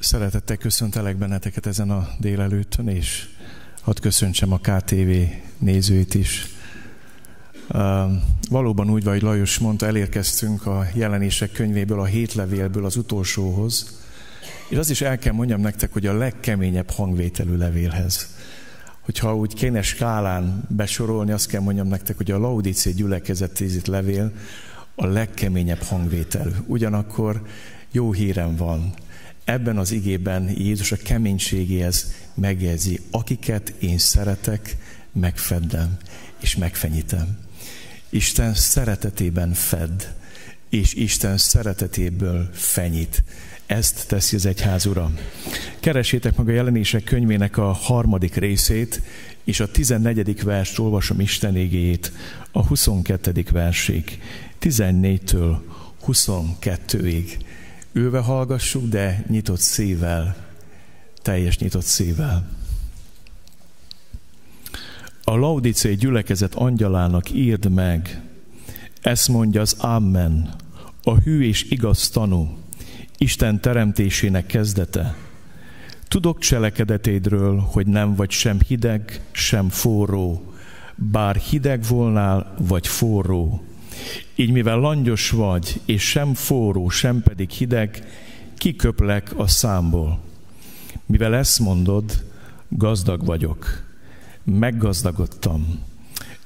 Szeretettel köszöntelek benneteket ezen a délelőttön, és hadd köszöntsem a KTV nézőit is. Valóban úgy, vagy Lajos mondta, elérkeztünk a jelenések könyvéből, a hét levélből az utolsóhoz, és az is el kell mondjam nektek, hogy a legkeményebb hangvételű levélhez. Hogyha úgy kéne skálán besorolni, azt kell mondjam nektek, hogy a Laudicé gyülekezet levél a legkeményebb hangvételű. Ugyanakkor jó hírem van, ebben az igében Jézus a keménységéhez megjegyzi, akiket én szeretek, megfeddem és megfenyítem. Isten szeretetében fed, és Isten szeretetéből fenyít. Ezt teszi az egyház ura. Keresétek meg a jelenések könyvének a harmadik részét, és a 14. verst olvasom Isten égéjét a 22. versig, 14-től 22-ig ülve hallgassuk, de nyitott szívvel, teljes nyitott szívvel. A Laudicé gyülekezet angyalának írd meg, ezt mondja az Amen, a hű és igaz tanú, Isten teremtésének kezdete. Tudok cselekedetédről, hogy nem vagy sem hideg, sem forró, bár hideg volnál, vagy forró. Így mivel langyos vagy, és sem forró, sem pedig hideg, kiköplek a számból. Mivel ezt mondod, gazdag vagyok, meggazdagodtam,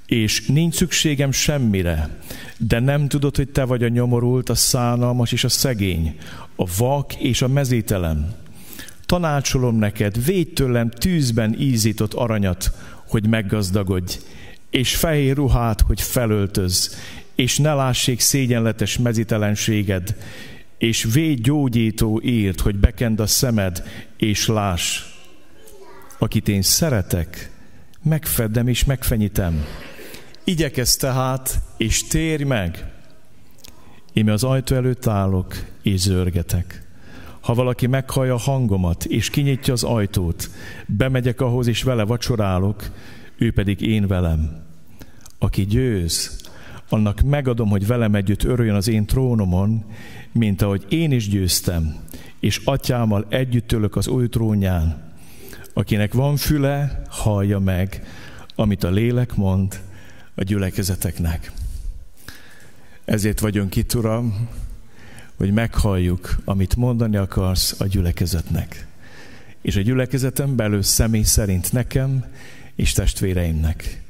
és nincs szükségem semmire, de nem tudod, hogy te vagy a nyomorult, a szánalmas és a szegény, a vak és a mezítelen. Tanácsolom neked, védj tőlem tűzben ízított aranyat, hogy meggazdagodj, és fehér ruhát, hogy felöltöz, és ne lássék szégyenletes mezitelenséged, és véd gyógyító írt, hogy bekend a szemed, és láss. Akit én szeretek, megfeddem és megfenyítem. Igyekez tehát, és térj meg. Én az ajtó előtt állok, és zörgetek. Ha valaki meghallja a hangomat, és kinyitja az ajtót, bemegyek ahhoz, és vele vacsorálok, ő pedig én velem. Aki győz, annak megadom, hogy velem együtt örüljön az én trónomon, mint ahogy én is győztem, és atyámmal együtt ülök az új trónján. Akinek van füle, hallja meg, amit a lélek mond a gyülekezeteknek. Ezért vagyunk itt, Uram, hogy meghalljuk, amit mondani akarsz a gyülekezetnek. És a gyülekezetem belül személy szerint nekem és testvéreimnek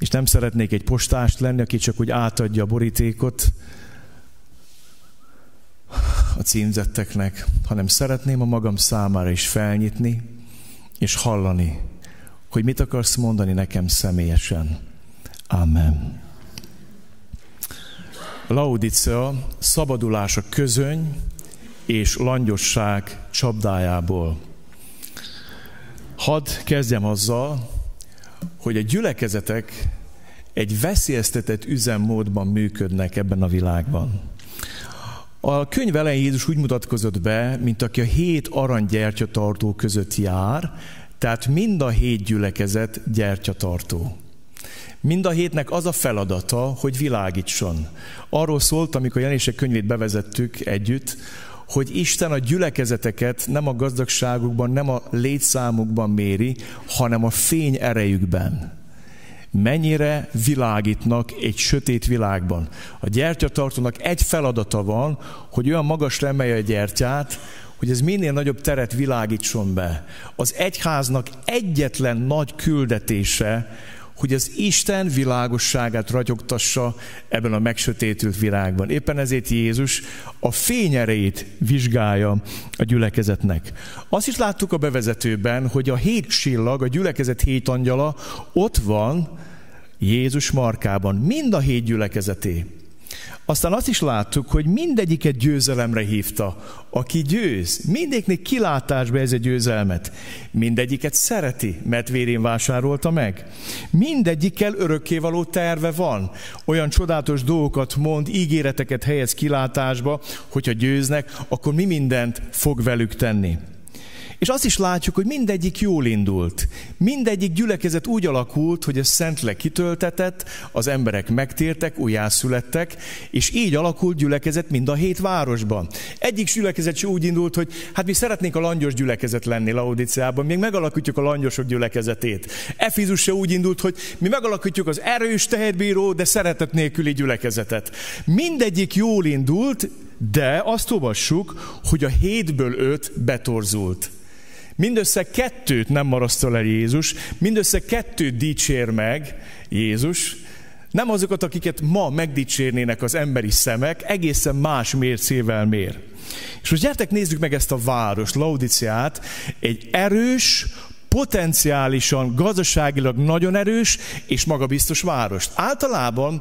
és nem szeretnék egy postást lenni, aki csak úgy átadja a borítékot a címzetteknek, hanem szeretném a magam számára is felnyitni, és hallani, hogy mit akarsz mondani nekem személyesen. Amen. Laudicea szabadulása közöny és langyosság csapdájából. Hadd kezdjem azzal, hogy a gyülekezetek egy veszélyeztetett üzemmódban működnek ebben a világban. A könyv elején Jézus úgy mutatkozott be, mint aki a hét arany gyertyatartó között jár, tehát mind a hét gyülekezet gyertyatartó. Mind a hétnek az a feladata, hogy világítson. Arról szólt, amikor a jelenések könyvét bevezettük együtt, hogy Isten a gyülekezeteket nem a gazdagságukban, nem a létszámukban méri, hanem a fény erejükben. Mennyire világítnak egy sötét világban. A gyertyatartónak egy feladata van, hogy olyan magas emelje a gyertyát, hogy ez minél nagyobb teret világítson be. Az egyháznak egyetlen nagy küldetése, hogy az Isten világosságát ragyogtassa ebben a megsötétült világban. Éppen ezért Jézus a fényerejét vizsgálja a gyülekezetnek. Azt is láttuk a bevezetőben, hogy a hét csillag, a gyülekezet hét angyala ott van Jézus markában, mind a hét gyülekezeté. Aztán azt is láttuk, hogy mindegyiket győzelemre hívta. Aki győz, mindegyiknek kilátásba ez egy győzelmet. Mindegyiket szereti, mert vérén vásárolta meg. Mindegyikkel örökkévaló terve van. Olyan csodálatos dolgokat mond, ígéreteket helyez kilátásba, hogyha győznek, akkor mi mindent fog velük tenni. És azt is látjuk, hogy mindegyik jól indult. Mindegyik gyülekezet úgy alakult, hogy ez szentleg kitöltetett, az emberek megtértek, újjászülettek, és így alakult gyülekezet mind a hét városban. Egyik gyülekezet se úgy indult, hogy hát mi szeretnénk a langyos gyülekezet lenni Laodiciában, még megalakítjuk a langyosok gyülekezetét. Efizus se úgy indult, hogy mi megalakítjuk az erős tehetbíró, de szeretet nélküli gyülekezetet. Mindegyik jól indult, de azt olvassuk, hogy a hétből öt betorzult. Mindössze kettőt nem marasztal el Jézus, mindössze kettőt dicsér meg Jézus, nem azokat, akiket ma megdicsérnének az emberi szemek, egészen más mércével mér. És most gyertek nézzük meg ezt a város, Laudiciát, egy erős, potenciálisan, gazdaságilag nagyon erős és magabiztos várost. Általában,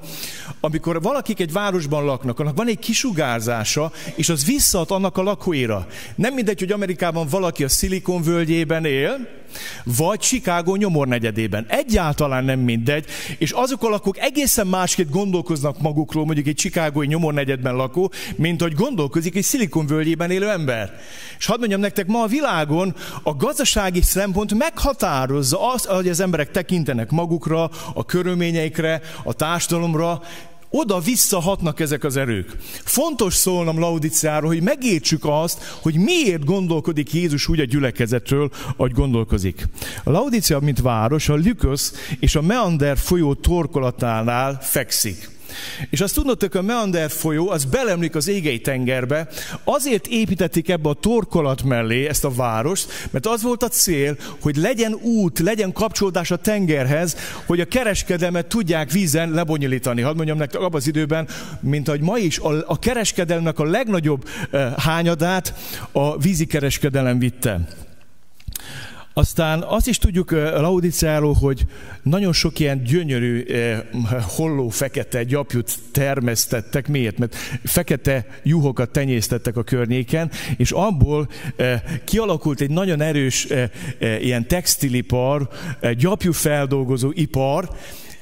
amikor valakik egy városban laknak, annak van egy kisugárzása, és az visszaad annak a lakóira. Nem mindegy, hogy Amerikában valaki a Silicon völgyében él, vagy Chicago nyomornegyedében. Egyáltalán nem mindegy, és azok a lakók egészen másképp gondolkoznak magukról, mondjuk egy Chicagói nyomornegyedben lakó, mint hogy gondolkozik egy Silicon völgyében élő ember. És hadd mondjam nektek, ma a világon a gazdasági szempont meghatározza azt, hogy az emberek tekintenek magukra, a körülményeikre, a társadalomra, oda visszahatnak ezek az erők. Fontos szólnom Laudiciáról, hogy megértsük azt, hogy miért gondolkodik Jézus úgy a gyülekezetről, ahogy gondolkozik. A Laudicea, mint város, a Lükösz és a Meander folyó torkolatánál fekszik. És azt tudnotok, a Meander folyó, az belemlik az égei tengerbe, azért építették ebbe a torkolat mellé ezt a várost, mert az volt a cél, hogy legyen út, legyen kapcsolódás a tengerhez, hogy a kereskedelmet tudják vízen lebonyolítani. Hadd mondjam nektek, abban az időben, mint ahogy ma is, a, a kereskedelmnek a legnagyobb eh, hányadát a vízi kereskedelem vitte. Aztán azt is tudjuk Laudiciáról, hogy nagyon sok ilyen gyönyörű, holló, fekete gyapjút termesztettek. Miért? Mert fekete juhokat tenyésztettek a környéken, és abból kialakult egy nagyon erős ilyen textilipar, gyapjúfeldolgozó ipar,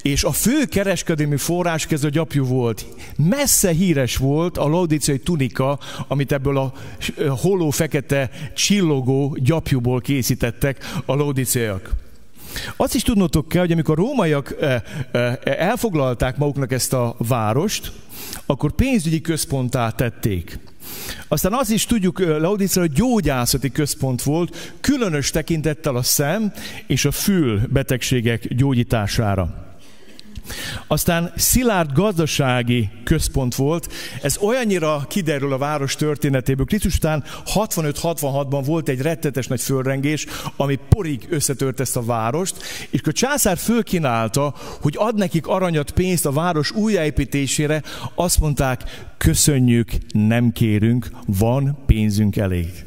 és a fő kereskedelmi forrás a gyapjú volt. Messze híres volt a laudiciai tunika, amit ebből a holó fekete csillogó gyapjúból készítettek a laudiciaiak. Azt is tudnotok kell, hogy amikor a rómaiak elfoglalták maguknak ezt a várost, akkor pénzügyi központtá tették. Aztán azt is tudjuk Laudicea, hogy gyógyászati központ volt, különös tekintettel a szem és a fül betegségek gyógyítására. Aztán szilárd gazdasági központ volt. Ez olyannyira kiderül a város történetéből. Krisztus után 65-66-ban volt egy rettetes nagy fölrengés, ami porig összetört ezt a várost, és a császár fölkínálta, hogy ad nekik aranyat, pénzt a város újjáépítésére, azt mondták, köszönjük, nem kérünk, van pénzünk elég.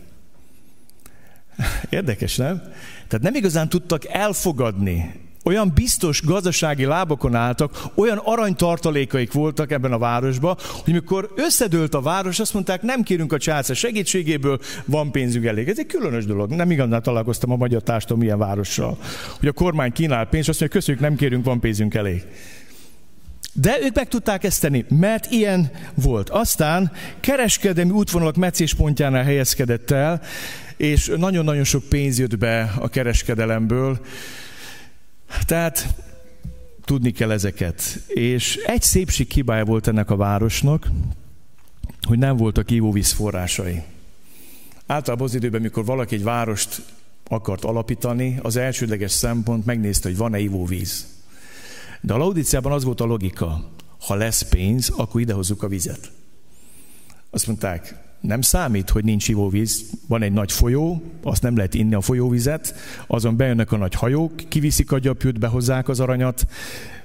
Érdekes, nem? Tehát nem igazán tudtak elfogadni olyan biztos gazdasági lábokon álltak, olyan aranytartalékaik voltak ebben a városban, hogy mikor összedőlt a város, azt mondták, nem kérünk a császár segítségéből, van pénzünk elég. Ez egy különös dolog. Nem igazán találkoztam a magyar társadalom ilyen várossal. Hogy a kormány kínál pénzt, azt mondja, köszönjük, nem kérünk, van pénzünk elég. De ők meg tudták ezt tenni, mert ilyen volt. Aztán kereskedelmi útvonalak meccéspontjánál helyezkedett el, és nagyon-nagyon sok pénz jött be a kereskedelemből. Tehát tudni kell ezeket. És egy szépség kibája volt ennek a városnak, hogy nem voltak ivóvíz forrásai. Általában az időben, mikor valaki egy várost akart alapítani, az elsődleges szempont megnézte, hogy van-e ivóvíz. De a Laudiciában az volt a logika, ha lesz pénz, akkor idehozzuk a vizet. Azt mondták, nem számít, hogy nincs ivóvíz. Van egy nagy folyó, azt nem lehet inni a folyóvizet, azon bejönnek a nagy hajók, kiviszik a gyapjút, behozzák az aranyat,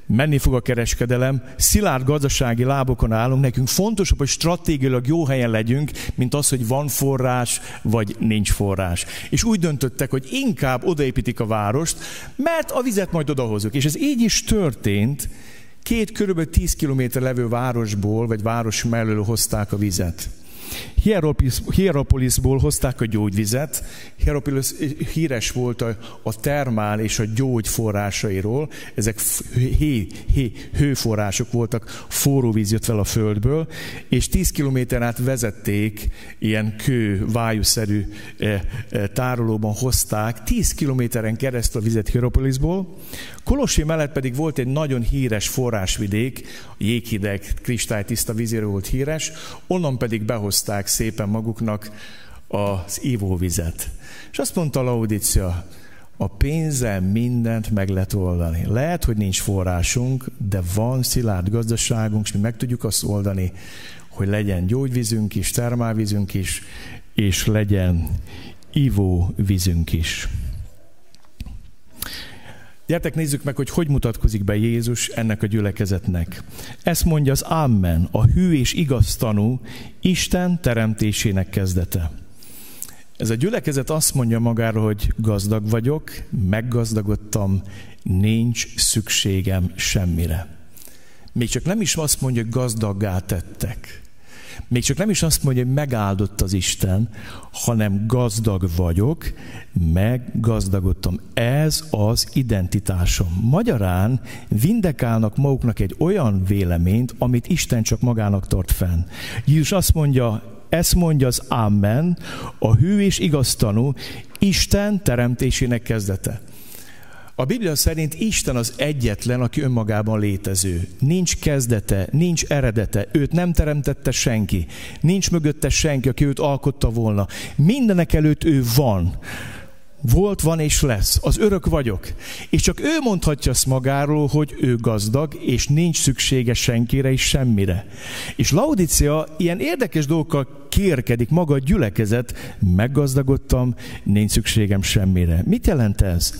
menni fog a kereskedelem, szilárd gazdasági lábokon állunk, nekünk fontosabb, hogy stratégiailag jó helyen legyünk, mint az, hogy van forrás, vagy nincs forrás. És úgy döntöttek, hogy inkább odaépítik a várost, mert a vizet majd odahozunk. És ez így is történt, két körülbelül 10 kilométer levő városból, vagy város mellől hozták a vizet. Hieropolisból hozták a gyógyvizet. Hieropolis híres volt a, a termál és a gyógy forrásairól. Ezek hé, hé, hőforrások voltak, forró víz jött fel a földből, és 10 kilométer át vezették, ilyen kő, vájuszerű e, e, tárolóban hozták 10 kilométeren keresztül a vizet Hieropolisból. Kolossi mellett pedig volt egy nagyon híres forrásvidék, jéghideg, kristálytiszta vízéről volt híres, onnan pedig behozták szépen maguknak az ivóvizet. És azt mondta Laudícia, a pénzzel mindent meg lehet oldani. Lehet, hogy nincs forrásunk, de van szilárd gazdaságunk, és mi meg tudjuk azt oldani, hogy legyen gyógyvízünk is, termálvízünk is, és legyen ivóvízünk is. Gyertek nézzük meg, hogy hogy mutatkozik be Jézus ennek a gyülekezetnek. Ezt mondja az Amen, a hű és igaz tanú, Isten teremtésének kezdete. Ez a gyülekezet azt mondja magára, hogy gazdag vagyok, meggazdagodtam, nincs szükségem semmire. Még csak nem is azt mondja, hogy gazdaggá tettek. Még csak nem is azt mondja, hogy megáldott az Isten, hanem gazdag vagyok, meggazdagodtam. Ez az identitásom. Magyarán vindekálnak maguknak egy olyan véleményt, amit Isten csak magának tart fenn. Jézus azt mondja, ezt mondja az Amen, a hű és igaz tanú, Isten teremtésének kezdete. A Biblia szerint Isten az egyetlen, aki önmagában létező. Nincs kezdete, nincs eredete, őt nem teremtette senki. Nincs mögötte senki, aki őt alkotta volna. Mindenek előtt ő van. Volt, van és lesz. Az örök vagyok. És csak ő mondhatja azt magáról, hogy ő gazdag, és nincs szüksége senkire és semmire. És Laudícia ilyen érdekes dolgokkal kérkedik, maga a gyülekezet, meggazdagodtam, nincs szükségem semmire. Mit jelent ez?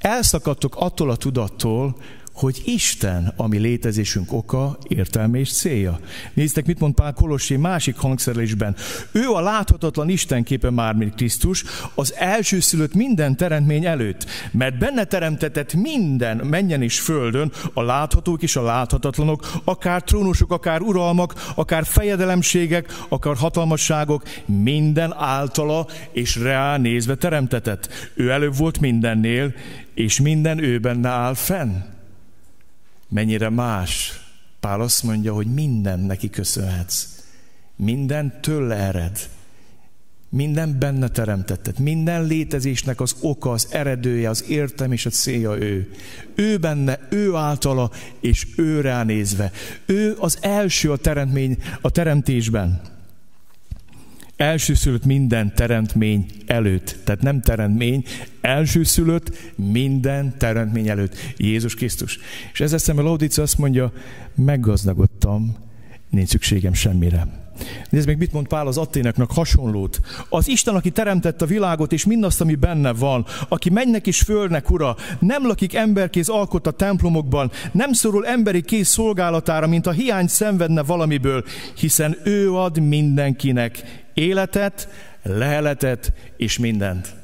Elszakadtok attól a tudattól, hogy Isten, ami létezésünk oka, értelme és célja. Néztek, mit mond Pál Kolossi másik hangszerelésben. Ő a láthatatlan Isten képe már, mint Krisztus, az elsőszülött minden teremtmény előtt, mert benne teremtetett minden menjen és földön, a láthatók és a láthatatlanok, akár trónusok, akár uralmak, akár fejedelemségek, akár hatalmasságok, minden általa és reál nézve teremtetett. Ő előbb volt mindennél, és minden ő benne áll fenn mennyire más. Pál azt mondja, hogy minden neki köszönhetsz. Minden tőle ered. Minden benne teremtettet. Minden létezésnek az oka, az eredője, az értem és a célja ő. Ő benne, ő általa, és ő ránézve. Ő az első a teremtmény, a teremtésben elsőszülött minden teremtmény előtt. Tehát nem teremtmény, elsőszülött minden teremtmény előtt. Jézus Krisztus. És ez eszembe Laudícia azt mondja, meggazdagodtam, nincs szükségem semmire. Nézd meg, mit mond Pál az Atténeknak hasonlót. Az Isten, aki teremtette a világot és mindazt, ami benne van, aki mennek és földnek ura, nem lakik emberkéz alkot a templomokban, nem szorul emberi kéz szolgálatára, mint a hiány szenvedne valamiből, hiszen ő ad mindenkinek életet, leheletet és mindent.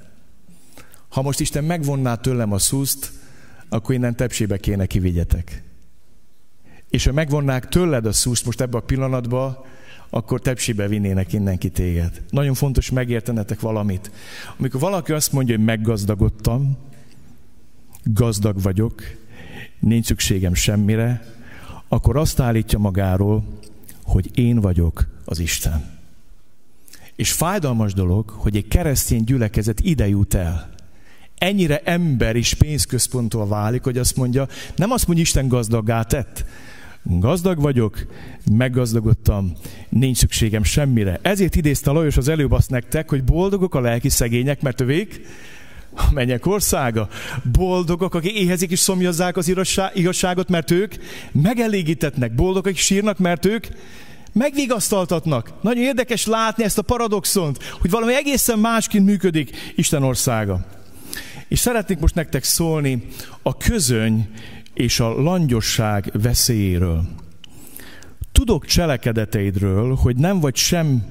Ha most Isten megvonná tőlem a szúzt, akkor innen tepsébe kéne kivigyetek. És ha megvonnák tőled a szúzt most ebbe a pillanatban, akkor tepsibe vinnének innen ki téged. Nagyon fontos megértenetek valamit. Amikor valaki azt mondja, hogy meggazdagodtam, gazdag vagyok, nincs szükségem semmire, akkor azt állítja magáról, hogy én vagyok az Isten. És fájdalmas dolog, hogy egy keresztény gyülekezet ide jut el. Ennyire ember és pénzközponttól válik, hogy azt mondja, nem azt mondja, Isten gazdaggá tett, Gazdag vagyok, meggazdagodtam, nincs szükségem semmire. Ezért idézte Lajos az előbb azt nektek, hogy boldogok a lelki szegények, mert övék a mennyek országa. Boldogok, akik éhezik és szomjazzák az igazságot, mert ők megelégítetnek. Boldogok, akik sírnak, mert ők megvigasztaltatnak. Nagyon érdekes látni ezt a paradoxont, hogy valami egészen másként működik Isten országa. És szeretnék most nektek szólni a közöny és a langyosság veszélyéről. Tudok cselekedeteidről, hogy nem vagy sem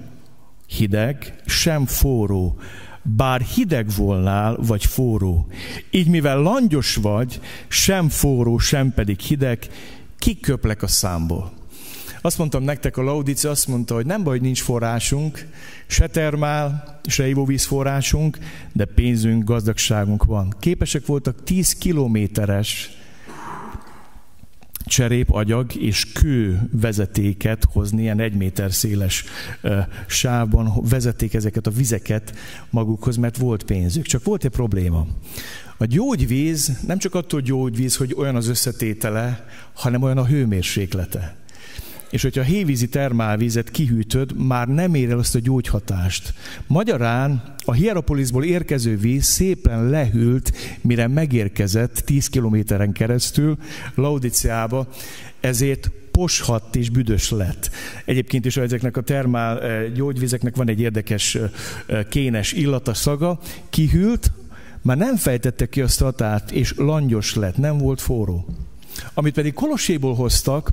hideg, sem forró, bár hideg volnál, vagy forró. Így mivel langyos vagy, sem forró, sem pedig hideg, kiköplek a számból. Azt mondtam nektek, a Laudicea azt mondta, hogy nem baj, hogy nincs forrásunk, se termál, se ivóvíz forrásunk, de pénzünk, gazdagságunk van. Képesek voltak 10 kilométeres cserép, agyag és kő vezetéket hozni, ilyen egy méter széles sávban vezették ezeket a vizeket magukhoz, mert volt pénzük. Csak volt egy probléma. A gyógyvíz nem csak attól gyógyvíz, hogy olyan az összetétele, hanem olyan a hőmérséklete. És hogyha hévízi termálvízet kihűtöd, már nem ér el azt a gyógyhatást. Magyarán a Hierapolisból érkező víz szépen lehűlt, mire megérkezett 10 kilométeren keresztül Laudiciába, ezért poshatt és büdös lett. Egyébként is ezeknek a termál eh, gyógyvizeknek van egy érdekes eh, kénes illata, szaga. Kihűlt, már nem fejtette ki a statát, és langyos lett, nem volt forró. Amit pedig Kolosséból hoztak,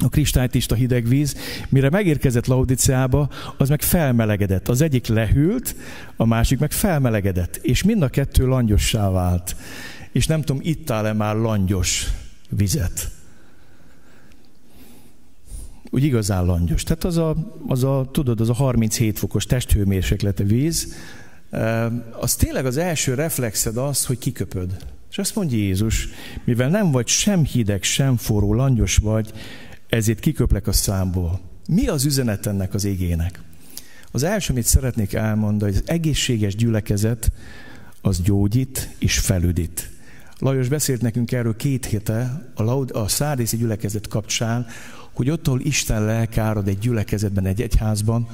a kristálytista hideg víz, mire megérkezett Laudiciába, az meg felmelegedett. Az egyik lehűlt, a másik meg felmelegedett, és mind a kettő langyossá vált. És nem tudom, ittál-e már langyos vizet. Úgy igazán langyos. Tehát az a, az a, tudod, az a 37 fokos testhőmérséklete víz, az tényleg az első reflexed az, hogy kiköpöd. És azt mondja Jézus, mivel nem vagy sem hideg, sem forró, langyos vagy, ezért kiköplek a számból. Mi az üzenet ennek az igének? Az első, amit szeretnék elmondani, hogy az egészséges gyülekezet az gyógyít és felüdít. Lajos beszélt nekünk erről két héte a, Laud, a szárdészi gyülekezet kapcsán, hogy ott, ahol Isten lelkárad egy gyülekezetben, egy egyházban,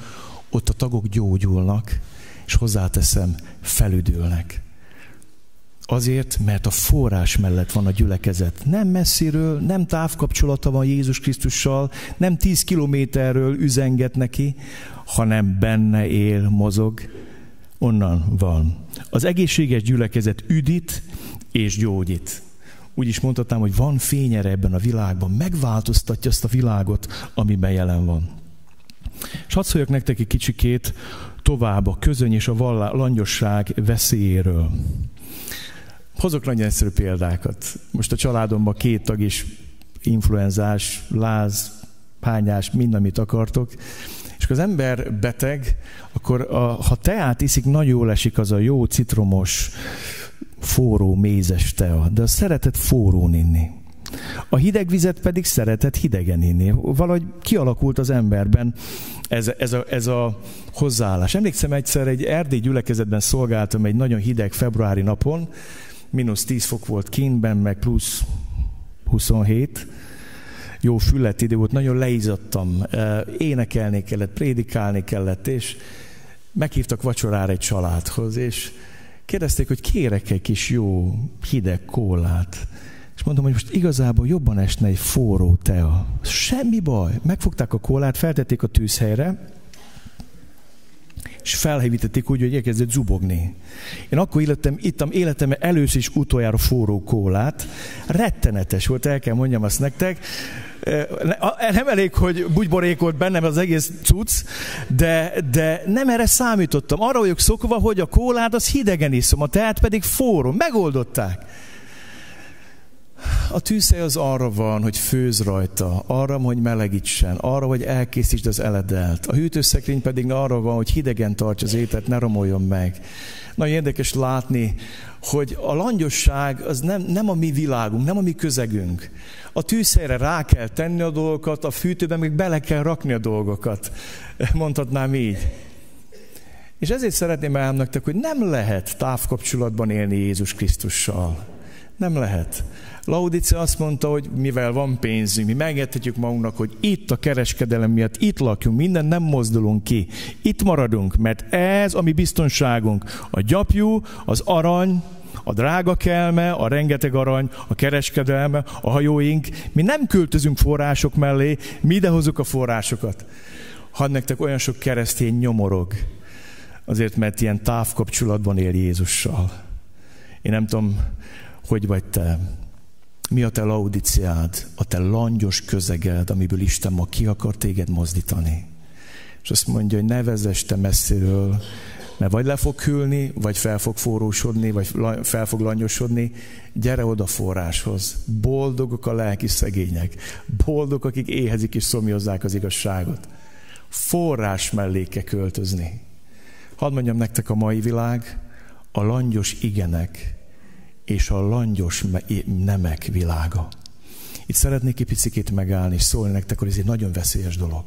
ott a tagok gyógyulnak, és hozzáteszem, felüdülnek. Azért, mert a forrás mellett van a gyülekezet. Nem messziről, nem távkapcsolata van Jézus Krisztussal, nem tíz kilométerről üzenget neki, hanem benne él, mozog. Onnan van. Az egészséges gyülekezet üdít és gyógyít. Úgy is mondhatnám, hogy van fényere ebben a világban, megváltoztatja azt a világot, amiben jelen van. És hadd szóljak nektek egy kicsikét tovább a közöny és a langyosság veszélyéről. Hozok nagyon egyszerű példákat. Most a családomban két tag is influenzás, láz, pányás, mind, amit akartok. És ha az ember beteg, akkor a, ha teát iszik, nagyon jól esik az a jó citromos, forró, mézes tea, de a szeretet forrón inni. A hideg vizet pedig szeretett hidegen inni. Valahogy kialakult az emberben ez, ez, a, ez a hozzáállás. Emlékszem egyszer egy erdély gyülekezetben szolgáltam egy nagyon hideg februári napon, mínusz 10 fok volt kintben, meg plusz 27, jó füllet idő volt, nagyon leizadtam, énekelni kellett, prédikálni kellett, és meghívtak vacsorára egy családhoz, és kérdezték, hogy kérek egy kis jó hideg kólát. És mondom, hogy most igazából jobban esne egy forró tea. Semmi baj. Megfogták a kólát, feltették a tűzhelyre, és felhívítették úgy, hogy elkezdett zubogni. Én akkor illettem, ittam életem először is utoljára forró kólát. Rettenetes volt, el kell mondjam azt nektek. Nem elég, hogy bugyborékolt bennem az egész cucc, de, de nem erre számítottam. Arra vagyok szokva, hogy a kólát az hidegen iszom, a teát pedig forró. Megoldották. A tűzhely az arra van, hogy főz rajta, arra, hogy melegítsen, arra, hogy elkészítsd az eledelt. A hűtőszekrény pedig arra van, hogy hidegen tartsa az ételt, ne romoljon meg. Nagyon érdekes látni, hogy a langyosság az nem, nem a mi világunk, nem a mi közegünk. A tűzhelyre rá kell tenni a dolgokat, a fűtőben még bele kell rakni a dolgokat. Mondhatnám így. És ezért szeretném elmondani, hogy nem lehet távkapcsolatban élni Jézus Krisztussal. Nem lehet. Laudice azt mondta, hogy mivel van pénzünk, mi megengedhetjük magunknak, hogy itt a kereskedelem miatt itt lakjunk, minden nem mozdulunk ki. Itt maradunk, mert ez a mi biztonságunk. A gyapjú, az arany, a drága kelme, a rengeteg arany, a kereskedelme, a hajóink. Mi nem költözünk források mellé, mi idehozunk a forrásokat. Hadd nektek olyan sok keresztény nyomorog, azért mert ilyen távkapcsolatban él Jézussal. Én nem tudom, hogy vagy te. Mi a te laudiciád, a te langyos közeged, amiből Isten ma ki akar téged mozdítani. És azt mondja, hogy ne vezess te messziről, Mert vagy le fog hűlni, vagy fel fog forrósodni, vagy fel fog langyosodni. Gyere oda forráshoz. Boldogok a lelki szegények. Boldogok, akik éhezik és szomjozzák az igazságot. Forrás mellé kell költözni. Hadd mondjam nektek a mai világ, a langyos igenek és a langyos nemek világa. Itt szeretnék egy picit megállni és szólni nektek, hogy ez egy nagyon veszélyes dolog.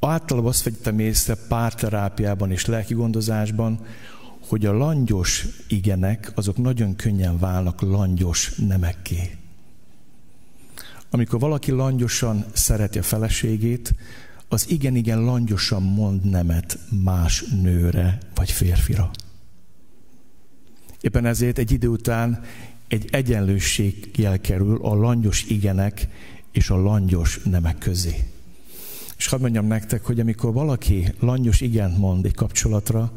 Általában azt vegytem észre párterápiában és lelki gondozásban, hogy a langyos igenek, azok nagyon könnyen válnak langyos nemekké. Amikor valaki langyosan szereti a feleségét, az igen-igen langyosan mond nemet más nőre vagy férfira. Éppen ezért egy idő után egy egyenlőség jel kerül a langyos igenek és a langyos nemek közé. És hadd mondjam nektek, hogy amikor valaki langyos igent mond egy kapcsolatra,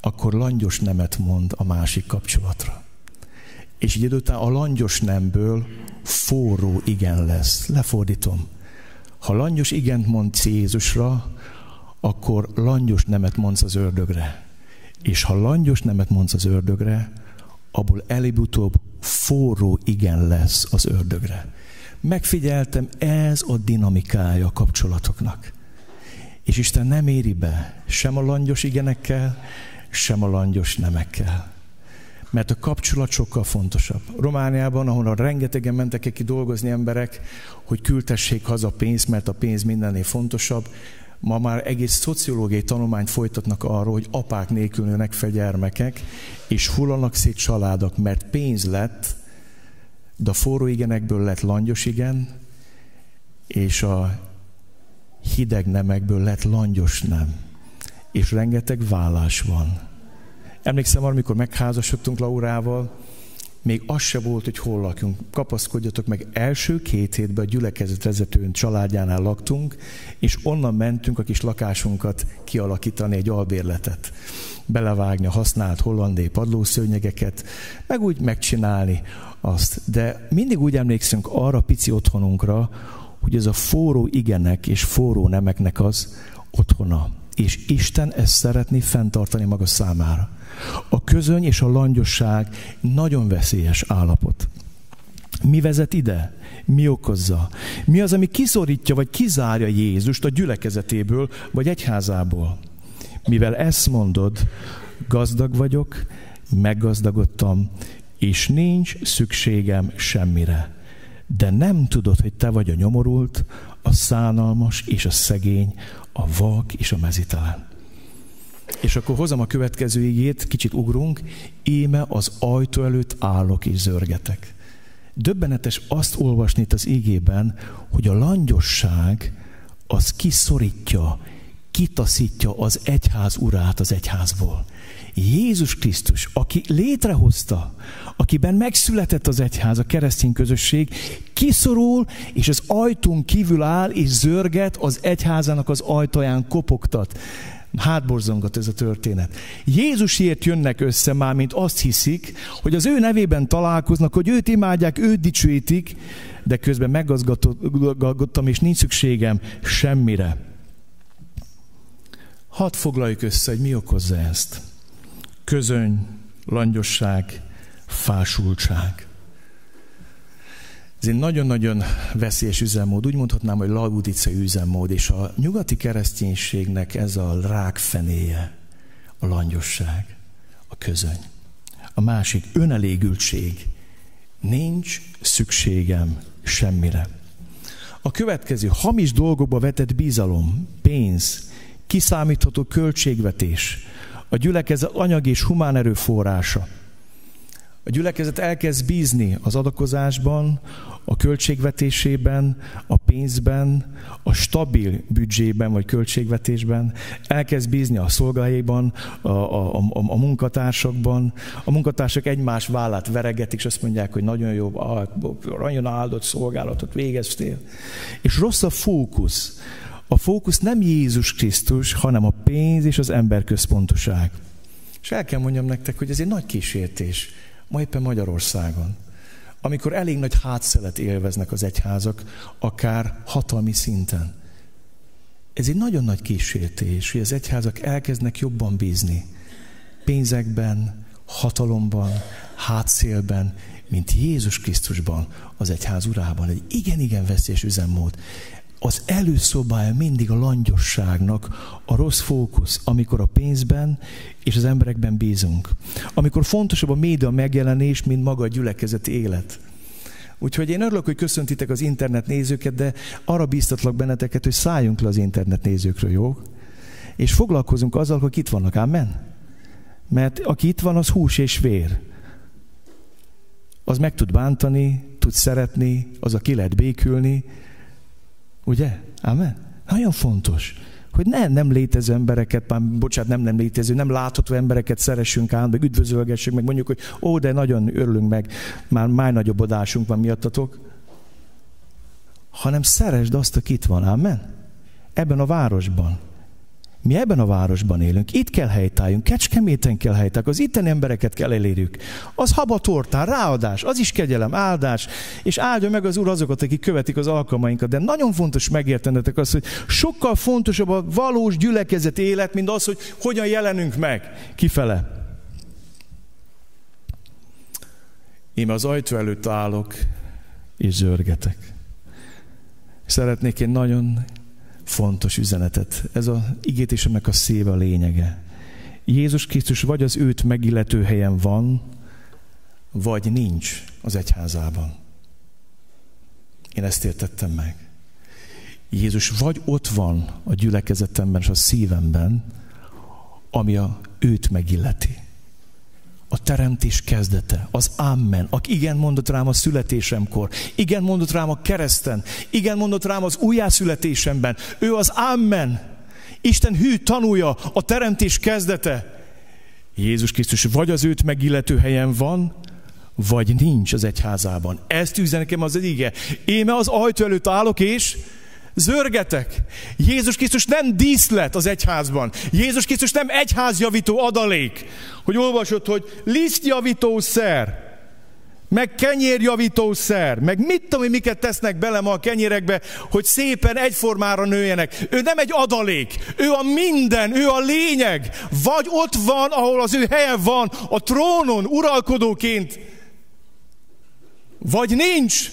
akkor langyos nemet mond a másik kapcsolatra. És így idő után a langyos nemből forró igen lesz. Lefordítom. Ha langyos igent mond Jézusra, akkor langyos nemet mondsz az ördögre. És ha langyos nemet mondsz az ördögre, abból előbb-utóbb forró igen lesz az ördögre. Megfigyeltem, ez a dinamikája a kapcsolatoknak. És Isten nem éri be sem a langyos igenekkel, sem a langyos nemekkel. Mert a kapcsolat sokkal fontosabb. Romániában, ahol rengetegen mentek ki dolgozni emberek, hogy küldtessék haza pénzt, mert a pénz mindennél fontosabb, Ma már egész szociológiai tanulmányt folytatnak arról, hogy apák nélkül nőnek fel gyermekek, és hullanak szét családok, mert pénz lett, de a forró igenekből lett langyos igen, és a hideg nemekből lett langyos nem. És rengeteg vállás van. Emlékszem, amikor megházasodtunk Laurával, még az se volt, hogy hol lakjunk. Kapaszkodjatok meg, első két hétben a gyülekezet vezetőn családjánál laktunk, és onnan mentünk a kis lakásunkat kialakítani egy albérletet. Belevágni a használt hollandé padlószőnyegeket, meg úgy megcsinálni azt. De mindig úgy emlékszünk arra pici otthonunkra, hogy ez a forró igenek és forró nemeknek az otthona. És Isten ezt szeretné fenntartani maga számára. A közöny és a langyosság nagyon veszélyes állapot. Mi vezet ide? Mi okozza? Mi az, ami kiszorítja vagy kizárja Jézust a gyülekezetéből vagy egyházából? Mivel ezt mondod, gazdag vagyok, meggazdagodtam, és nincs szükségem semmire. De nem tudod, hogy te vagy a nyomorult, a szánalmas és a szegény, a vak és a mezitelen. És akkor hozom a következő igét, kicsit ugrunk, íme az ajtó előtt állok és zörgetek. Döbbenetes azt olvasni itt az igében, hogy a langyosság az kiszorítja, kitaszítja az egyház urát az egyházból. Jézus Krisztus, aki létrehozta, akiben megszületett az egyház, a keresztény közösség, kiszorul, és az ajtón kívül áll, és zörget az egyházának az ajtaján kopogtat. Hátborzongat ez a történet. Jézusért jönnek össze már, mint azt hiszik, hogy az ő nevében találkoznak, hogy őt imádják, őt dicsőítik, de közben meggazgatottam, és nincs szükségem semmire. Hadd foglaljuk össze, hogy mi okozza ezt. Közöny, langyosság, fásultság. Ez egy nagyon-nagyon veszélyes üzemmód, úgy mondhatnám, hogy laudicai üzemmód, és a nyugati kereszténységnek ez a rákfenéje, a langyosság, a közöny. A másik önelégültség. Nincs szükségem semmire. A következő hamis dolgokba vetett bizalom, pénz, kiszámítható költségvetés, a gyülekezet anyag és humán erőforrása – a gyülekezet elkezd bízni az adakozásban, a költségvetésében, a pénzben, a stabil büdzsében vagy költségvetésben, elkezd bízni a szolgájában, a, a, a, a munkatársakban. A munkatársak egymás vállát veregetik, és azt mondják, hogy nagyon jó, nagyon áldott szolgálatot végeztél. És rossz a fókusz. A fókusz nem Jézus Krisztus, hanem a pénz és az emberközpontoság. És el kell mondjam nektek, hogy ez egy nagy kísértés ma éppen Magyarországon, amikor elég nagy hátszelet élveznek az egyházak, akár hatalmi szinten. ez egy nagyon nagy kísértés, hogy az egyházak elkezdnek jobban bízni. Pénzekben, hatalomban, hátszélben, mint Jézus Krisztusban, az egyház urában. Egy igen-igen veszélyes üzemmód. Az előszobája mindig a langyosságnak a rossz fókusz, amikor a pénzben és az emberekben bízunk. Amikor fontosabb a média megjelenés, mint maga a gyülekezeti élet. Úgyhogy én örülök, hogy köszöntitek az internet nézőket, de arra bíztatlak benneteket, hogy szálljunk le az internet nézőkről, jó? És foglalkozunk azzal, hogy itt vannak, amen? Mert aki itt van, az hús és vér. Az meg tud bántani, tud szeretni, az a ki lehet békülni. Ugye? Amen? Nagyon fontos hogy nem, nem létező embereket, már bocsánat, nem nem létező, nem látható embereket szeressünk át, meg üdvözölgessünk, meg mondjuk, hogy ó, de nagyon örülünk meg, már már nagyobb adásunk van miattatok, hanem szeresd azt, aki itt van, amen? Ebben a városban. Mi ebben a városban élünk, itt kell helytálljunk, Kecskeméten kell helytállunk, az itteni embereket kell elérjük. Az habatortán, ráadás, az is kegyelem, áldás, és áldja meg az Úr azokat, akik követik az alkalmainkat. De nagyon fontos megértenetek azt, hogy sokkal fontosabb a valós gyülekezet élet, mint az, hogy hogyan jelenünk meg kifele. Én az ajtó előtt állok, és zörgetek. Szeretnék én nagyon fontos üzenetet. Ez a igétésemnek a szíve a lényege. Jézus Krisztus vagy az őt megillető helyen van, vagy nincs az egyházában. Én ezt értettem meg. Jézus vagy ott van a gyülekezetemben és a szívemben, ami a őt megilleti a teremtés kezdete, az Amen, aki igen mondott rám a születésemkor, igen mondott rám a kereszten, igen mondott rám az újjászületésemben. Ő az Amen. Isten hű tanúja, a teremtés kezdete. Jézus Krisztus vagy az őt megillető helyen van, vagy nincs az egyházában. Ezt üzen nekem az ige. Éme az ajtó előtt állok, és Zörgetek. Jézus Krisztus nem díszlet az egyházban. Jézus Krisztus nem egyházjavító adalék. Hogy olvasod, hogy lisztjavítószer, meg kenyérjavítószer, meg mit tudom, hogy miket tesznek bele ma a kenyérekbe, hogy szépen egyformára nőjenek. Ő nem egy adalék, ő a minden, ő a lényeg. Vagy ott van, ahol az ő helye van, a trónon uralkodóként, vagy nincs.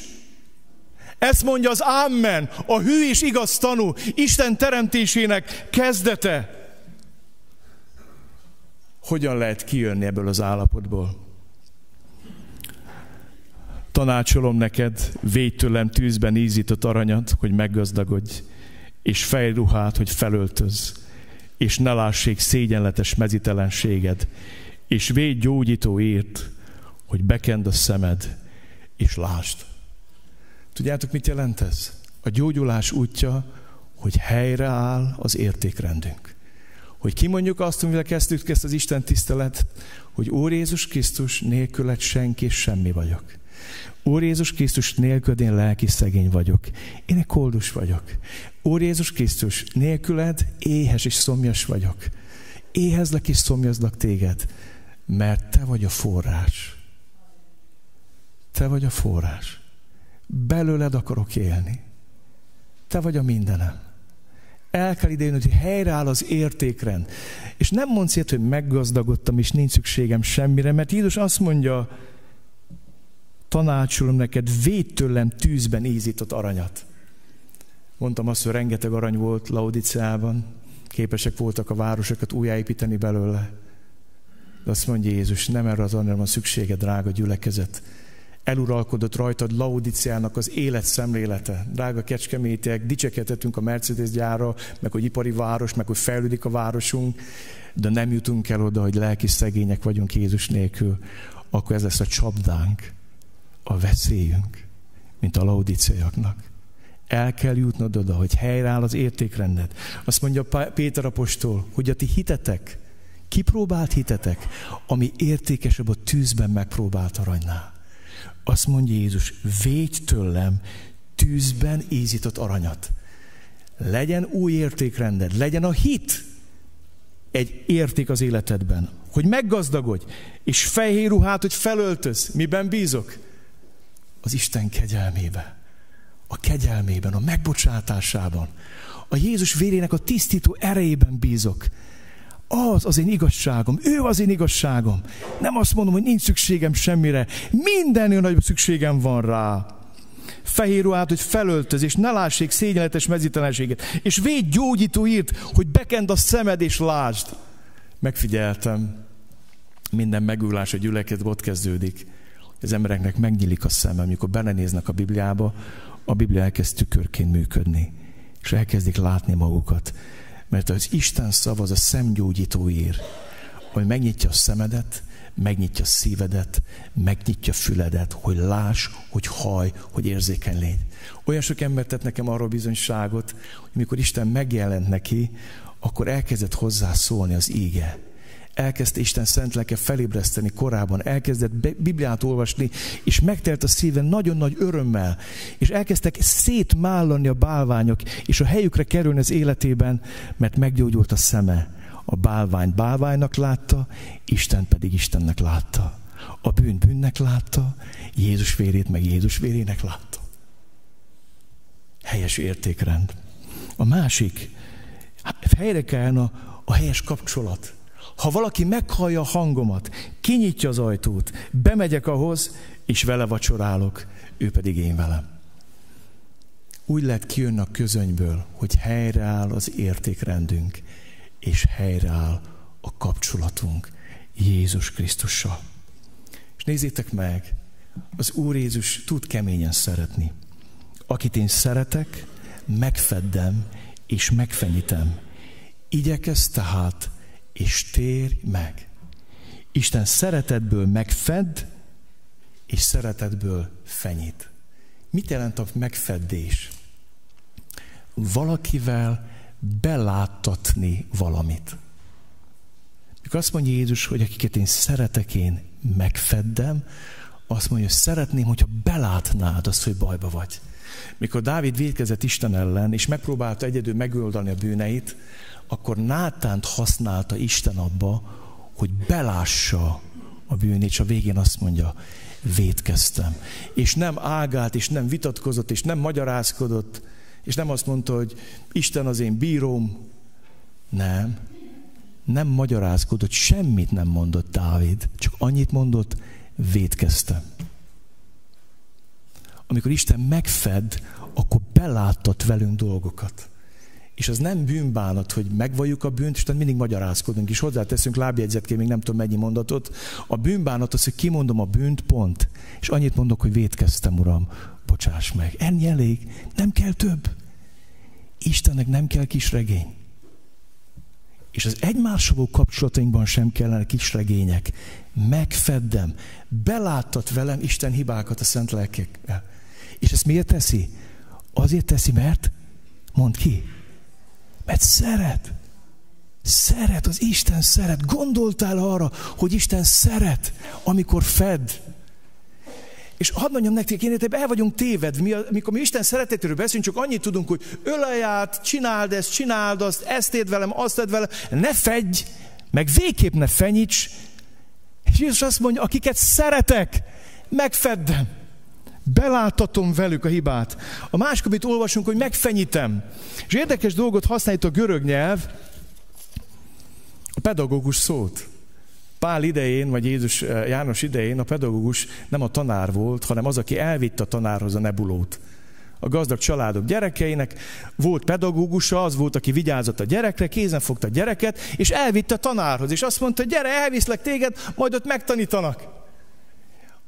Ezt mondja az Amen, a hű és igaz tanú, Isten teremtésének kezdete. Hogyan lehet kijönni ebből az állapotból? Tanácsolom neked, védj tőlem tűzben ízított aranyat, hogy meggazdagodj, és fejruhát, hogy felöltöz, és ne lássék szégyenletes mezitelenséged, és védj gyógyító írt, hogy bekend a szemed, és lásd. Tudjátok, mit jelent ez? A gyógyulás útja, hogy helyreáll az értékrendünk. Hogy kimondjuk azt, amivel kezdtük ezt az Isten tisztelet, hogy Úr Jézus Krisztus nélküled senki és semmi vagyok. Úr Jézus Krisztus nélküled én lelki szegény vagyok. Én egy koldus vagyok. Úr Jézus Krisztus nélküled éhes és szomjas vagyok. Éhezlek és szomjazlak téged, mert te vagy a forrás. Te vagy a forrás. Belőled akarok élni. Te vagy a mindenem. El kell idejön, hogy helyreáll az értékrend. És nem mondsz ilyet, hogy meggazdagodtam, és nincs szükségem semmire, mert Jézus azt mondja, tanácsolom neked, véd tőlem tűzben ízított aranyat. Mondtam azt, hogy rengeteg arany volt Laodiceában, képesek voltak a városokat újjáépíteni belőle. De azt mondja Jézus, nem erre az aranyra van szüksége, drága gyülekezet, eluralkodott rajtad Laudiciának az élet szemlélete. Drága kecskemétiek, dicsekedhetünk a Mercedes gyára, meg hogy ipari város, meg hogy fejlődik a városunk, de nem jutunk el oda, hogy lelki szegények vagyunk Jézus nélkül, akkor ez lesz a csapdánk, a veszélyünk, mint a laudiciaiaknak. El kell jutnod oda, hogy helyreáll az értékrendet. Azt mondja Péter apostol, hogy a ti hitetek, kipróbált hitetek, ami értékesebb a tűzben megpróbált aranynál. Azt mondja Jézus, védj tőlem tűzben ízított aranyat. Legyen új értékrended, legyen a hit egy érték az életedben, hogy meggazdagodj, és fehér ruhát, hogy felöltöz. Miben bízok? Az Isten kegyelmébe. A kegyelmében, a megbocsátásában, A Jézus vérének a tisztító erejében bízok. Az az én igazságom, ő az én igazságom. Nem azt mondom, hogy nincs szükségem semmire. Mindennél nagyobb szükségem van rá. Fehér ruhát, hogy felöltöz, és ne lássék szégyenletes mezítelenséget. És véd gyógyító írt, hogy bekend a szemed és lásd. Megfigyeltem, minden megújulás a gyülekezet ott kezdődik. Az embereknek megnyílik a szeme, amikor belenéznek a Bibliába, a Biblia elkezd tükörként működni, és elkezdik látni magukat. Mert az Isten szava az a szemgyógyító ír, hogy megnyitja a szemedet, megnyitja a szívedet, megnyitja a füledet, hogy láss, hogy haj, hogy érzékeny légy. Olyan sok ember tett nekem arról bizonyságot, hogy mikor Isten megjelent neki, akkor elkezdett hozzá szólni az íge elkezdte Isten szent lelke felébreszteni korábban, elkezdett Bibliát olvasni, és megtelt a szíve nagyon nagy örömmel, és elkezdtek szétmállani a bálványok, és a helyükre kerülni az életében, mert meggyógyult a szeme. A bálvány bálványnak látta, Isten pedig Istennek látta. A bűn bűnnek látta, Jézus vérét meg Jézus vérének látta. Helyes értékrend. A másik, helyre kellene a helyes kapcsolat. Ha valaki meghallja a hangomat, kinyitja az ajtót, bemegyek ahhoz, és vele vacsorálok, ő pedig én velem. Úgy lehet kijönni a közönyből, hogy helyreáll az értékrendünk, és helyreáll a kapcsolatunk Jézus Krisztussal. És nézzétek meg, az Úr Jézus tud keményen szeretni. Akit én szeretek, megfeddem és megfenyítem. Igyekez tehát és térj meg. Isten szeretetből megfed, és szeretetből fenyít. Mit jelent a megfeddés? Valakivel beláttatni valamit. Mikor azt mondja Jézus, hogy akiket én szeretek, én megfeddem, azt mondja, hogy szeretném, hogyha belátnád azt, hogy bajba vagy. Mikor Dávid védkezett Isten ellen, és megpróbálta egyedül megoldani a bűneit, akkor Nátánt használta Isten abba, hogy belássa a bűnét, és a végén azt mondja, védkeztem. És nem ágált, és nem vitatkozott, és nem magyarázkodott, és nem azt mondta, hogy Isten az én bíróm. Nem. Nem magyarázkodott, semmit nem mondott Dávid, csak annyit mondott, védkeztem. Amikor Isten megfed, akkor beláttat velünk dolgokat. És az nem bűnbánat, hogy megvalljuk a bűnt, és tehát mindig magyarázkodunk, és hozzáteszünk lábjegyzetként, még nem tudom mennyi mondatot. A bűnbánat az, hogy kimondom a bűnt, pont. És annyit mondok, hogy védkeztem, Uram, bocsáss meg. Ennyi elég, nem kell több. Istennek nem kell kis regény. És az egymással kapcsolatainkban sem kellene kis regények. Megfeddem, beláttat velem Isten hibákat a szent lelkekkel. És ezt miért teszi? Azért teszi, mert, mond ki, mert szeret. Szeret, az Isten szeret. Gondoltál arra, hogy Isten szeret, amikor fed. És hadd mondjam nektek, én el vagyunk téved, mi, amikor mi Isten szeretetéről beszélünk, csak annyit tudunk, hogy ölej át, csináld ezt, csináld azt, ezt éd velem, azt éd velem, ne fedj, meg végképp ne fenyíts. És Jézus azt mondja, akiket szeretek, megfeddem. Beláthatom velük a hibát. A másik, amit olvasunk, hogy megfenyítem. És érdekes dolgot használja a görög nyelv, a pedagógus szót. Pál idején, vagy Jézus eh, János idején a pedagógus nem a tanár volt, hanem az, aki elvitte a tanárhoz a nebulót. A gazdag családok gyerekeinek volt pedagógusa, az volt, aki vigyázott a gyerekre, kézen fogta a gyereket, és elvitte a tanárhoz, és azt mondta, gyere, elviszlek téged, majd ott megtanítanak.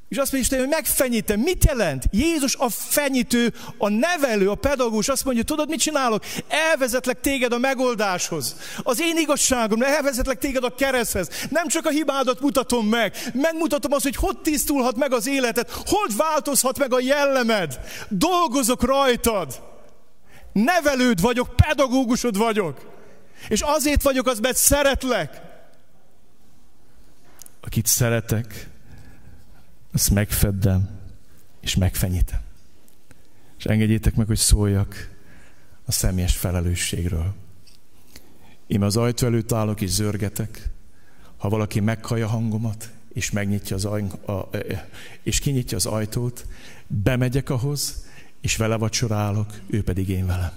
És azt mondja Isten, hogy megfenyítem. Mit jelent? Jézus a fenyítő, a nevelő, a pedagógus azt mondja, tudod, mit csinálok? Elvezetlek téged a megoldáshoz. Az én igazságom, elvezetlek téged a kereszthez. Nem csak a hibádat mutatom meg, megmutatom azt, hogy hogy tisztulhat meg az életed, hogy változhat meg a jellemed. Dolgozok rajtad. Nevelőd vagyok, pedagógusod vagyok. És azért vagyok az, mert szeretlek. Akit szeretek, azt megfeddem, és megfenyítem. És engedjétek meg, hogy szóljak a személyes felelősségről. Én az ajtó előtt állok és zörgetek. Ha valaki meghallja hangomat, és megnyitja az aj, a, és kinyitja az ajtót, bemegyek ahhoz, és vele vacsorálok, ő pedig én velem.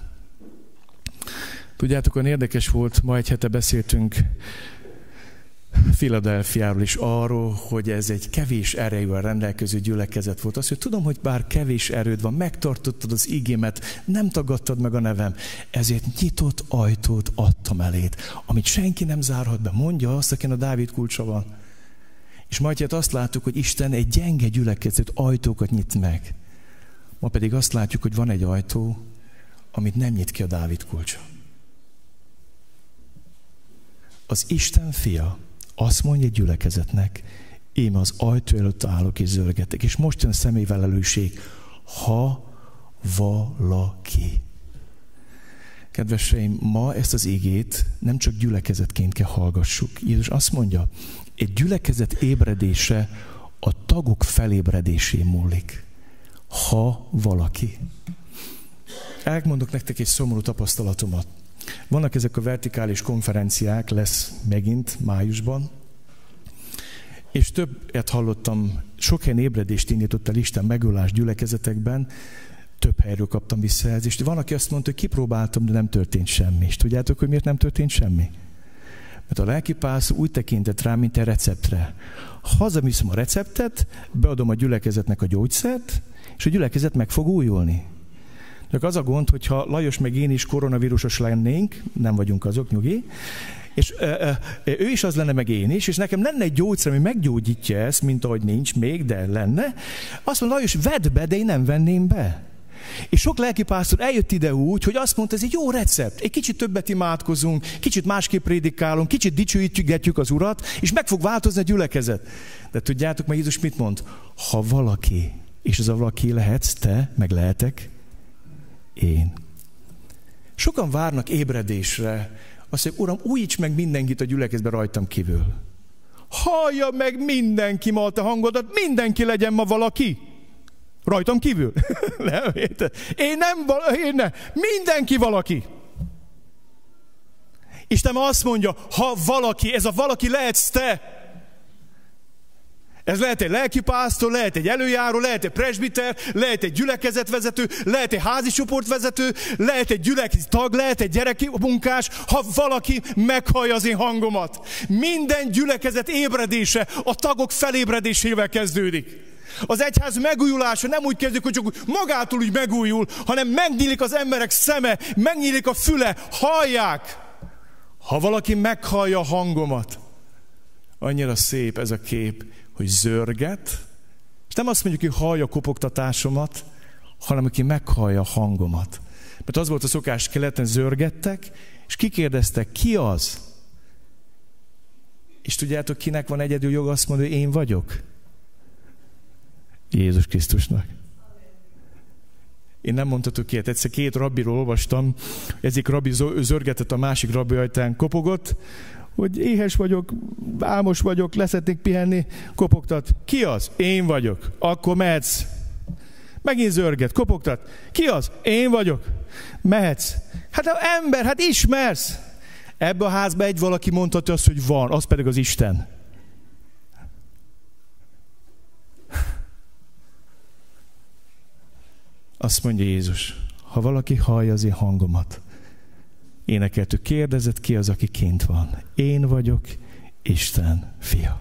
Tudjátok, olyan érdekes volt, ma egy hete beszéltünk Filadelfiáról is arról, hogy ez egy kevés erejűvel rendelkező gyülekezet volt. Azt, hogy tudom, hogy bár kevés erőd van, megtartottad az igémet, nem tagadtad meg a nevem, ezért nyitott ajtót adtam elét, amit senki nem zárhat be. Mondja azt, akin a Dávid kulcsa van. És majd hát azt láttuk, hogy Isten egy gyenge gyülekezet ajtókat nyit meg. Ma pedig azt látjuk, hogy van egy ajtó, amit nem nyit ki a Dávid kulcsa. Az Isten fia azt mondja egy gyülekezetnek, én az ajtó előtt állok és zörgetek. És most jön személyvelelőség, ha valaki. Kedveseim, ma ezt az igét nem csak gyülekezetként kell hallgassuk. Jézus azt mondja, egy gyülekezet ébredése a tagok felébredésén múlik. Ha valaki. Elmondok nektek egy szomorú tapasztalatomat. Vannak ezek a vertikális konferenciák, lesz megint májusban, és többet hallottam, sok helyen ébredést indított el Isten megölás gyülekezetekben, több helyről kaptam visszajelzést. Van, aki azt mondta, hogy kipróbáltam, de nem történt semmi. És tudjátok, hogy miért nem történt semmi? Mert a lelkipász úgy tekintett rá, mint egy receptre. Hazaviszem a receptet, beadom a gyülekezetnek a gyógyszert, és a gyülekezet meg fog újulni. Csak az a gond, hogyha Lajos meg én is koronavírusos lennénk, nem vagyunk azok, nyugi, és ö, ö, ő is az lenne, meg én is, és nekem lenne egy gyógyszer, ami meggyógyítja ezt, mint ahogy nincs még, de lenne. Azt mondja, Lajos, vedd be, de én nem venném be. És sok lelkipásztor eljött ide úgy, hogy azt mondta, ez egy jó recept. Egy kicsit többet imádkozunk, kicsit másképp prédikálunk, kicsit dicsőítjük az Urat, és meg fog változni a gyülekezet. De tudjátok, meg Jézus mit mond? Ha valaki, és az a valaki lehetsz te, meg lehetek, én. Sokan várnak ébredésre, azt mondja, Uram, újíts meg mindenkit a gyülekezbe rajtam kívül. Hallja meg mindenki ma a hangodat, mindenki legyen ma valaki. Rajtam kívül. nem, én nem, én nem. Mindenki valaki. Isten azt mondja, ha valaki, ez a valaki lehetsz te, ez lehet egy lelkipásztor, lehet egy előjáró, lehet egy presbiter, lehet egy gyülekezetvezető, lehet egy házi csoportvezető, lehet egy gyülekezet tag, lehet egy gyerekmunkás, ha valaki meghallja az én hangomat. Minden gyülekezet ébredése a tagok felébredésével kezdődik. Az egyház megújulása nem úgy kezdődik, hogy csak magától úgy megújul, hanem megnyílik az emberek szeme, megnyílik a füle, hallják. Ha valaki meghallja a hangomat, annyira szép ez a kép, hogy zörget, és nem azt mondjuk, hogy hallja kopogtatásomat, hanem aki meghallja a hangomat. Mert az volt a szokás, keleten zörgettek, és kikérdeztek, ki az? És tudjátok, kinek van egyedül jog azt mondani, hogy én vagyok? Jézus Krisztusnak. Én nem mondhatok ilyet. Egyszer két rabbiról olvastam, egyik rabbi zörgetett a másik rabbi ajtán, kopogott, hogy éhes vagyok, álmos vagyok, leszetnék pihenni, kopogtat. Ki az? Én vagyok. Akkor mehetsz. Megint zörget, kopogtat. Ki az? Én vagyok. Mehetsz. Hát ember, hát ismersz. Ebbe a házba egy valaki mondhatja azt, hogy van, az pedig az Isten. Azt mondja Jézus, ha valaki hallja az én hangomat, énekeltük, kérdezett ki az, aki kint van. Én vagyok Isten fia.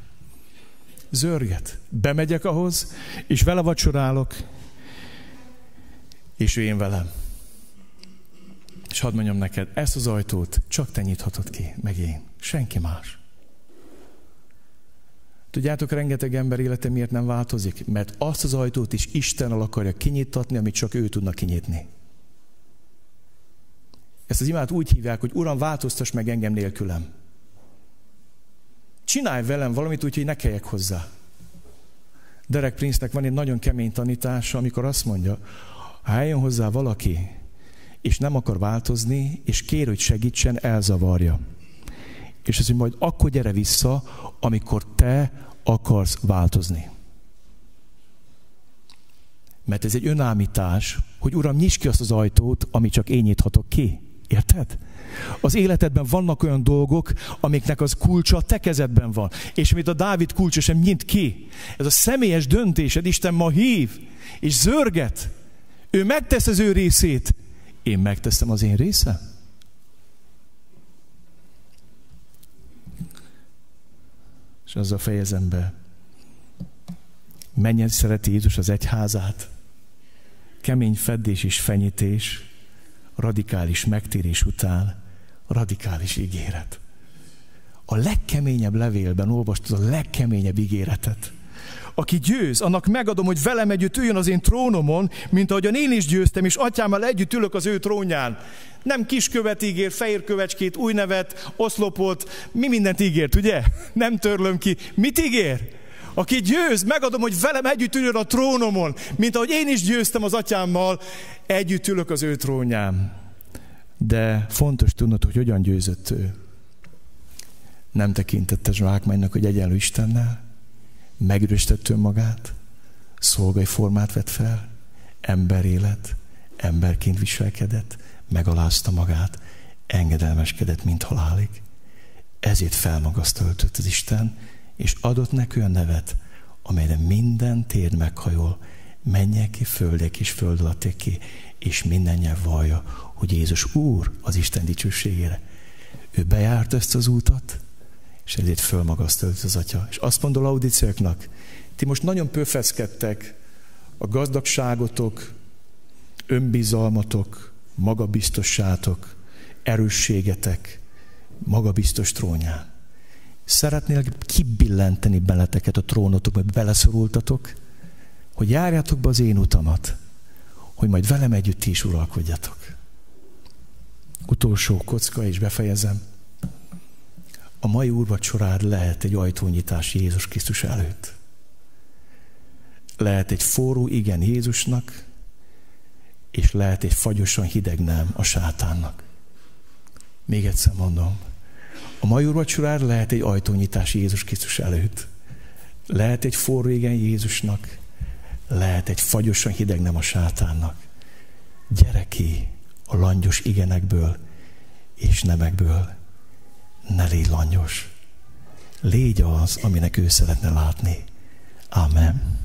Zörget. Bemegyek ahhoz, és vele vacsorálok, és ő én velem. És hadd mondjam neked, ezt az ajtót csak te nyithatod ki, meg én. Senki más. Tudjátok, rengeteg ember élete miért nem változik? Mert azt az ajtót is Isten akarja kinyitatni, amit csak ő tudna kinyitni. Ezt az imát úgy hívják, hogy Uram, változtass meg engem nélkülem. Csinálj velem valamit úgy, hogy ne kelljek hozzá. Derek Prince-nek van egy nagyon kemény tanítása, amikor azt mondja, ha eljön hozzá valaki, és nem akar változni, és kér, hogy segítsen, elzavarja. És az, hogy majd akkor gyere vissza, amikor te akarsz változni. Mert ez egy önállítás, hogy Uram, nyisd ki azt az ajtót, amit csak én nyithatok ki. Érted? Az életedben vannak olyan dolgok, amiknek az kulcsa a te kezedben van. És mint a Dávid kulcsa sem nyit ki. Ez a személyes döntésed, Isten ma hív, és zörget. Ő megtesz az ő részét. Én megteszem az én részem. És az a fejezem be. Menjen szereti Jézus az egyházát. Kemény feddés és fenyítés radikális megtérés után radikális ígéret. A legkeményebb levélben olvastad a legkeményebb ígéretet. Aki győz, annak megadom, hogy velem együtt üljön az én trónomon, mint ahogyan én is győztem, és atyámmal együtt ülök az ő trónján. Nem kiskövet ígér, fehér kövecskét, új nevet, oszlopot, mi mindent ígért, ugye? Nem törlöm ki. Mit ígér? Aki győz, megadom, hogy velem együtt üljön a trónomon, mint ahogy én is győztem az atyámmal, együtt ülök az ő trónján. De fontos tudnod, hogy hogyan győzött ő. Nem tekintette zsákmánynak, hogy egyenlő Istennel, megüröstett önmagát, szolgai formát vett fel, ember élet, emberként viselkedett, megalázta magát, engedelmeskedett, mint halálig. Ezért felmagasztöltött az Isten, és adott neki olyan nevet, amelyre minden tér meghajol, menjek ki, földek és föld alatték ki, és minden nyelv vallja, hogy Jézus Úr az Isten dicsőségére. Ő bejárt ezt az útat, és ezért fölmagasztolt az atya. És azt mondta Laudiciaknak, ti most nagyon pöfeszkedtek a gazdagságotok, önbizalmatok, magabiztossátok, erősségetek, magabiztos trónján. Szeretnél kibillenteni beleteket a trónotokba, beleszorultatok, hogy járjátok be az én utamat, hogy majd velem együtt ti is uralkodjatok. Utolsó kocka, és befejezem. A mai úrvacsorád lehet egy ajtónyitás Jézus Krisztus előtt. Lehet egy forró igen Jézusnak, és lehet egy fagyosan hideg nem a sátánnak. Még egyszer mondom. A mai úrvacsorád lehet egy ajtónyitás Jézus Krisztus előtt. Lehet egy forró igen Jézusnak, lehet egy fagyosan hideg nem a sátánnak. Gyere ki a langyos igenekből és nemekből. Ne légy langyos. Légy az, aminek ő szeretne látni. Amen.